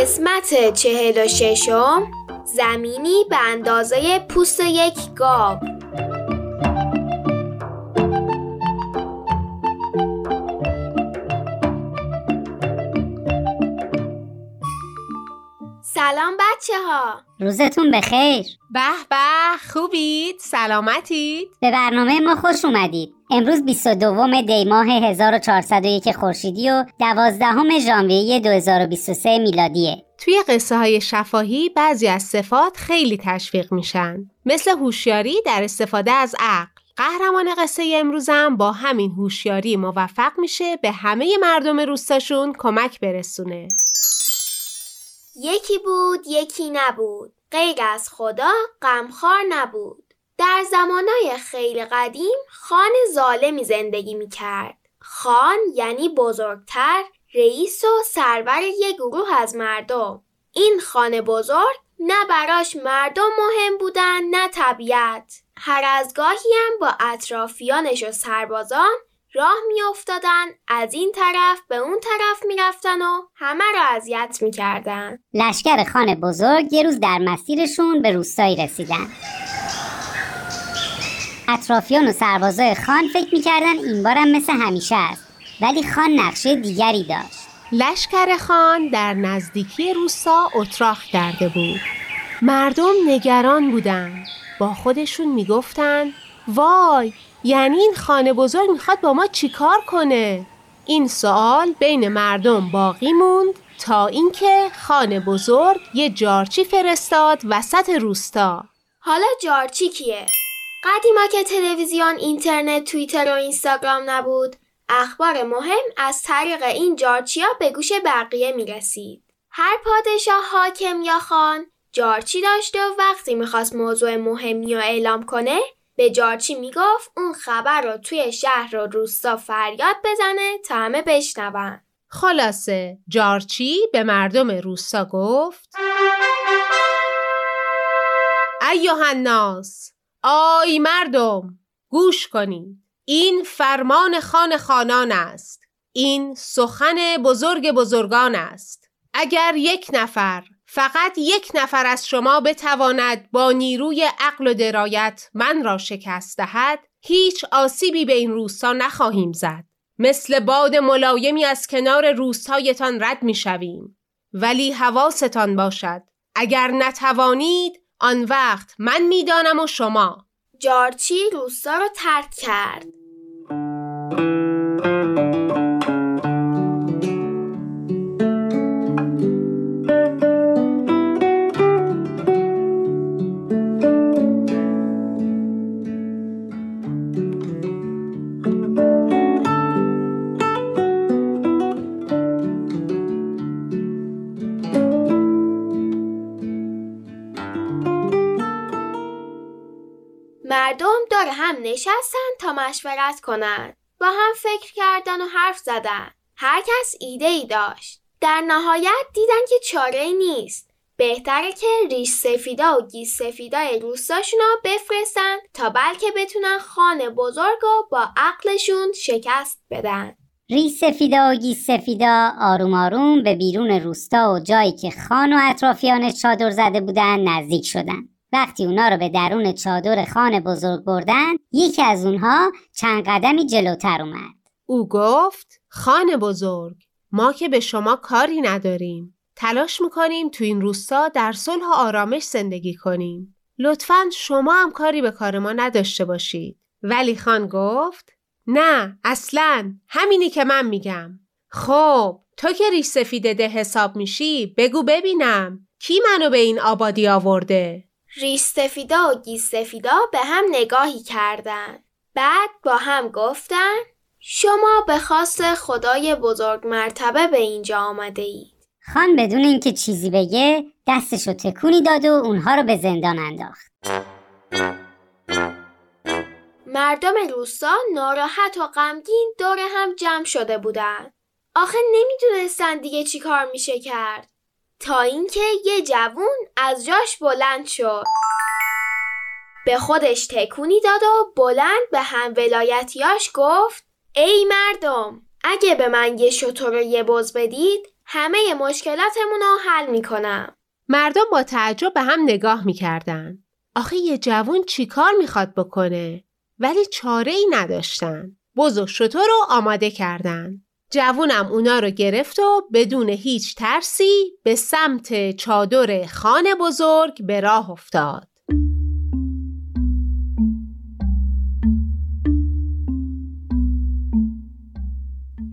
قسمت چهل و ششم زمینی به اندازه پوست یک گاو. سلام بچه ها روزتون بخیر. به به خوبید؟ سلامتید؟ به برنامه ما خوش اومدید. امروز 22 دی ماه 1401 خورشیدی و 12 ژانویه 2023 میلادیه. توی قصه های شفاهی بعضی از صفات خیلی تشویق میشن. مثل هوشیاری در استفاده از عقل. قهرمان قصه امروزم با همین هوشیاری موفق میشه به همه مردم روستاشون کمک برسونه. یکی بود یکی نبود. غیر از خدا غمخوار نبود. در زمانای خیلی قدیم خان ظالمی زندگی می کرد. خان یعنی بزرگتر رئیس و سرور یک گروه از مردم. این خانه بزرگ نه براش مردم مهم بودن نه طبیعت. هر از گاهی هم با اطرافیانش و سربازان راه میافتادن از این طرف به اون طرف می‌رفتن و همه را اذیت می‌کردن. لشکر خان بزرگ یه روز در مسیرشون به روستایی رسیدن. اطرافیان و سربازای خان فکر می‌کردن این بارم مثل همیشه است ولی خان نقشه دیگری داشت. لشکر خان در نزدیکی روستا اتراق کرده بود. مردم نگران بودند با خودشون می‌گفتن وای یعنی این خانه بزرگ می‌خواد با ما چیکار کنه؟ این سوال بین مردم باقی موند تا اینکه خانه بزرگ یه جارچی فرستاد وسط روستا. حالا جارچی کیه؟ قدیما که تلویزیون اینترنت توییتر و اینستاگرام نبود اخبار مهم از طریق این جارچیا به گوش بقیه می‌رسید. هر پادشاه حاکم یا خان جارچی داشته و وقتی می‌خواست موضوع مهمی رو اعلام کنه به جارچی می‌گفت اون خبر رو توی شهر و روستا فریاد بزنه تا همه بشنون. خلاصه جارچی به مردم روستا گفت ایوه الناس آی مردم گوش کنید این فرمان خان خانان است. این سخن بزرگ بزرگان است. اگر یک نفر فقط یک نفر از شما بتواند با نیروی عقل و درایت من را شکست دهد هیچ آسیبی به این روستا نخواهیم زد. مثل باد ملایمی از کنار روستایتان رد می شویم. ولی حواستان باشد. اگر نتوانید آن وقت من می‌دانم و شما. جارچی روستا رو ترک کرد. مردم دور هم نشستن تا مشورت کنند. با هم فکر کردن و حرف زدن. هر کس ایده ای داشت. در نهایت دیدن که چاره نیست. بهتره که ریش سفیدا و گیس سفیدای روستاشونا بفرستن تا بلکه بتونن خانه بزرگ و با عقلشون شکست بدن. ریش سفیدا و گیس سفیدا آروم آروم به بیرون روستا و جایی که خان و اطرافیانش چادر زده بودن نزدیک شدن. وقتی اونا رو به درون چادر خان بزرگ بردن یکی از اونها چند قدمی جلوتر اومد. او گفت خان بزرگ ما که به شما کاری نداریم. تلاش می‌کنیم تو این روستا در صلح و آرامش زندگی کنیم. لطفا شما هم کاری به کار ما نداشته باشید. ولی خان گفت نه اصلا. همینی که من میگم. خب تو که ریش سفیده ده حساب میشی بگو ببینم. کی منو به این آبادی آورده؟ ریش سفیدا و گیس سفیدا به هم نگاهی کردن. بعد با هم گفتن شما به خواست خدای بزرگ مرتبه به اینجا آمده اید. خان بدون اینکه چیزی بگه دستشو تکونی داد و اونها رو به زندان انداخت مردم روستا ناراحت و غمگین دور هم جمع شده بودن. آخه نمی‌دونستن دیگه چی کار میشه کرد. تا اینکه یه جوون از جاش بلند شد. به خودش تکونی داد و بلند به هم ولایتیاش گفت ای مردم اگه به من یه شطور و یه بز بدید همه مشکلاتمون رو حل می‌کنم. مردم با تعجب به هم نگاه می‌کردن. آخه یه جوون چیکار می‌خواد بکنه؟ ولی چاره ای نداشتن. بز و شطور رو آماده کردن. جوونم اونا رو گرفت و بدون هیچ ترسی به سمت چادر خانه بزرگ به راه افتاد.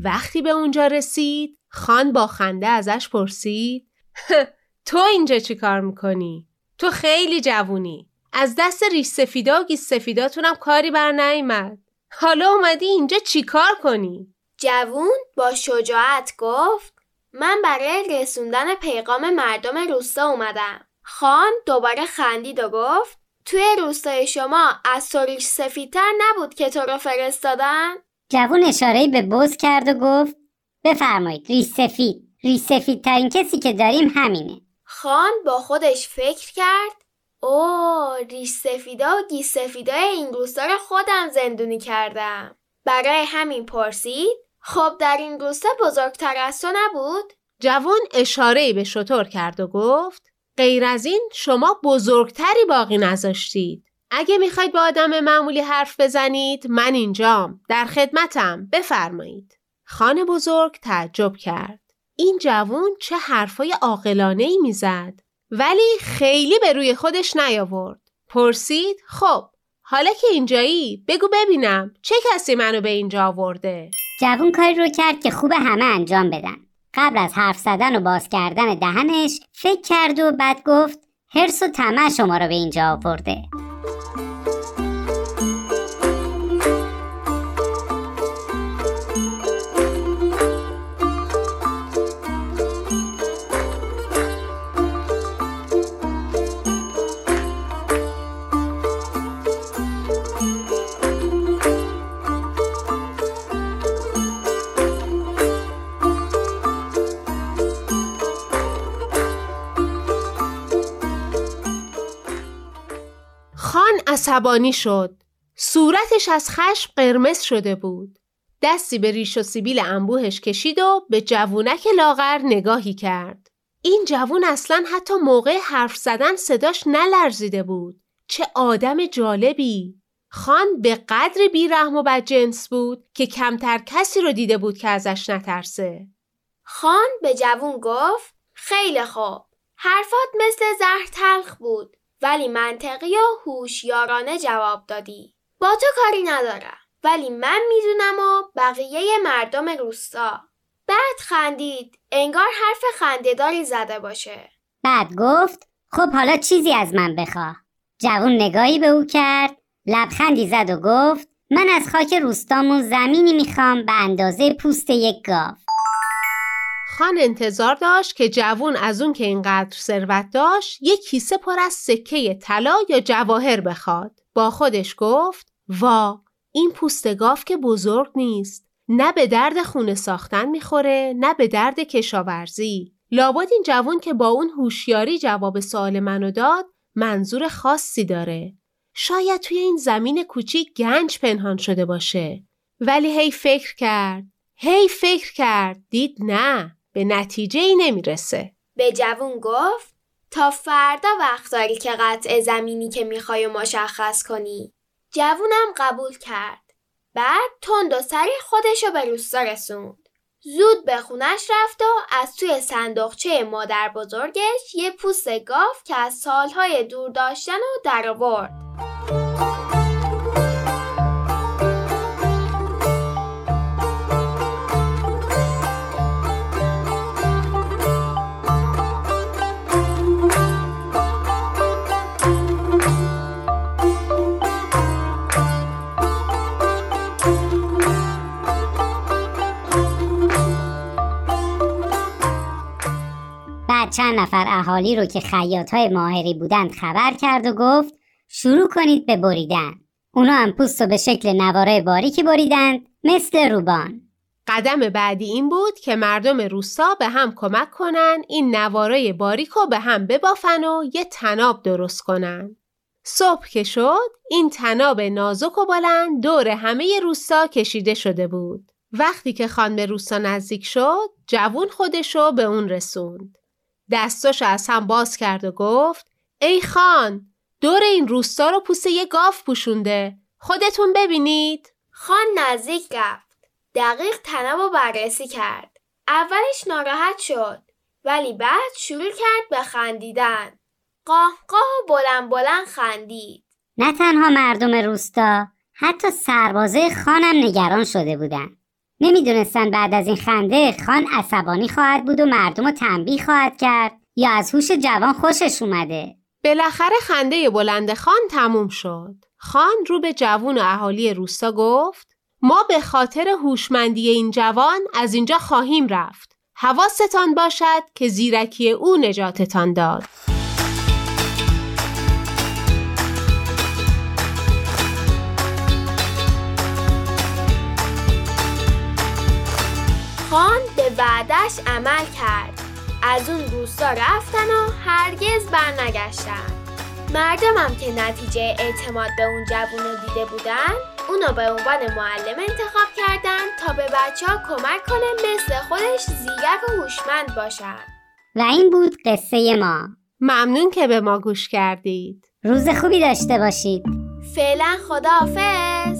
وقتی به اونجا رسید خان با خنده ازش پرسید تو اینجا چی کار می‌کنی؟ تو خیلی جوونی از دست ریش سفیدا و گیس سفیداتونم کاری بر نیمد حالا اومدی اینجا چی کار کنی؟ جوون با شجاعت گفت من برای رسوندن پیغام مردم روستا اومدم. خان دوباره خندید و گفت توی روستای شما از تو ریش سفیدتر نبود که تو رو فرستادن؟ جوون اشاره به بز کرد و گفت بفرمایید ریش سفید. ریش سفید ترین کسی که داریم همینه. خان با خودش فکر کرد او ریش سفیدا و گیس سفیدای این روستا رو خودم زندونی کردم. برای همین پرسید خب در این روستا بزرگتر از تو نبود؟ جوان اشاره به شطور کرد و گفت غیر از این شما بزرگتری باقی نذاشتید. اگه می‌خواید با آدم معمولی حرف بزنید من اینجام. در خدمتم. بفرمایید. خان بزرگ تعجب کرد. این جوون چه حرفای عاقلانه ای می‌زد. ولی خیلی به روی خودش نیاورد. پرسید خب حالا که اینجایی بگو ببینم چه کسی منو به اینجا آورده؟ جوون کاری رو کرد که خوب همه انجام بدن. قبل از حرف زدن و باز کردن دهنش فکر کرد و بعد گفت هرس و طمع شما رو به اینجا آورده. عصبانی شد. صورتش از خشم قرمز شده بود. دستی به ریش و سیبیل انبوهش کشید و به جوونک لاغر نگاهی کرد. این جوون اصلا حتی موقع حرف زدن صداش نلرزیده بود. چه آدم جالبی! خان به قدری بیرحم و بدجنس بود که کمتر کسی رو دیده بود که ازش نترسه. خان به جوون گفت خیلی خوب. حرفات مثل زهر تلخ بود. ولی منطقی و هوشیارانه جواب دادی. با تو کاری ندارم. ولی من می‌دونم و بقیه مردم روستا. بعد خندید. انگار حرف خندهداری زده باشه. بعد گفت خب حالا چیزی از من بخواه جوون نگاهی به او کرد لبخندی زد و گفت من از خاک روستامون زمینی می‌خوام به اندازه پوست یک گاو خان انتظار داشت که جوون از اون که اینقدر ثروت داشت یک کیسه پر از سکه طلا یا جواهر بخواد. با خودش گفت وا این پوست گاو که بزرگ نیست. نه به درد خونه ساختن می‌خوره نه به درد کشاورزی. لابد این جوون که با اون هوشیاری جواب سوال منو داد منظور خاصی داره. شاید توی این زمین کوچیک گنج پنهان شده باشه. ولی هی فکر کرد. هی فکر کرد. دید نه. به نتیجه ای نمی‌رسه. به جوون گفت تا فردا وقت داری که قطع زمینی که می‌خوای مشخص کنی. جوونم قبول کرد. بعد تند و سری خودشو به روستا رسوند. زود به خونش رفت و از توی صندوقچه مادر بزرگش یه پوست گاو که از سالهای دور داشتن و در چند نفر اهالی رو که خیاط های ماهری بودند خبر کرد و گفت شروع کنید به بریدن اونا هم پوست رو به شکل نواره باریکی بریدند مثل روبان قدم بعدی این بود که مردم روستا به هم کمک کنن این نواره باریکو به هم ببافن و یه تناب درست کنن. صبح که شد این تناب نازک و بلند دور همه روستا کشیده شده بود. وقتی که خان به روستا نزدیک شد جوون خودشو به اون رسوند. دستاشو از هم باز کرد و گفت ای خان دور این روستا رو پوست یه گاو پوشونده. خودتون ببینید. خان نزدیک رفت. دقیق تنب رو بررسی کرد. اولش ناراحت شد ولی بعد شروع کرد به خندیدن. قاه قاه و بلند بلند خندید. نه تنها مردم روستا حتی سربازه خانم نگران شده بودند. نمی‌دونستن بعد از این خنده خان عصبانی خواهد بود و مردم رو تنبیه خواهد کرد یا از هوش جوان خوشش اومده. بالاخره خنده بلند خان تموم شد. خان رو به جوون و اهالی روستا گفت ما به خاطر هوشمندی این جوان از اینجا خواهیم رفت. حواستان باشد که زیرکی او نجاتتان داد. وعدش عمل کرد. از اون روستا رفتن و هرگز برنگشتن. مردمم که نتیجه اعتماد به اون جوون رو دیده بودن اونو به عنوان معلم انتخاب کردن تا به بچه ها کمک کنه مثل خودش زیرک و هوشمند باشن. و این بود قصه ما. ممنون که به ما گوش کردید. روز خوبی داشته باشید. فعلا خداحافظ.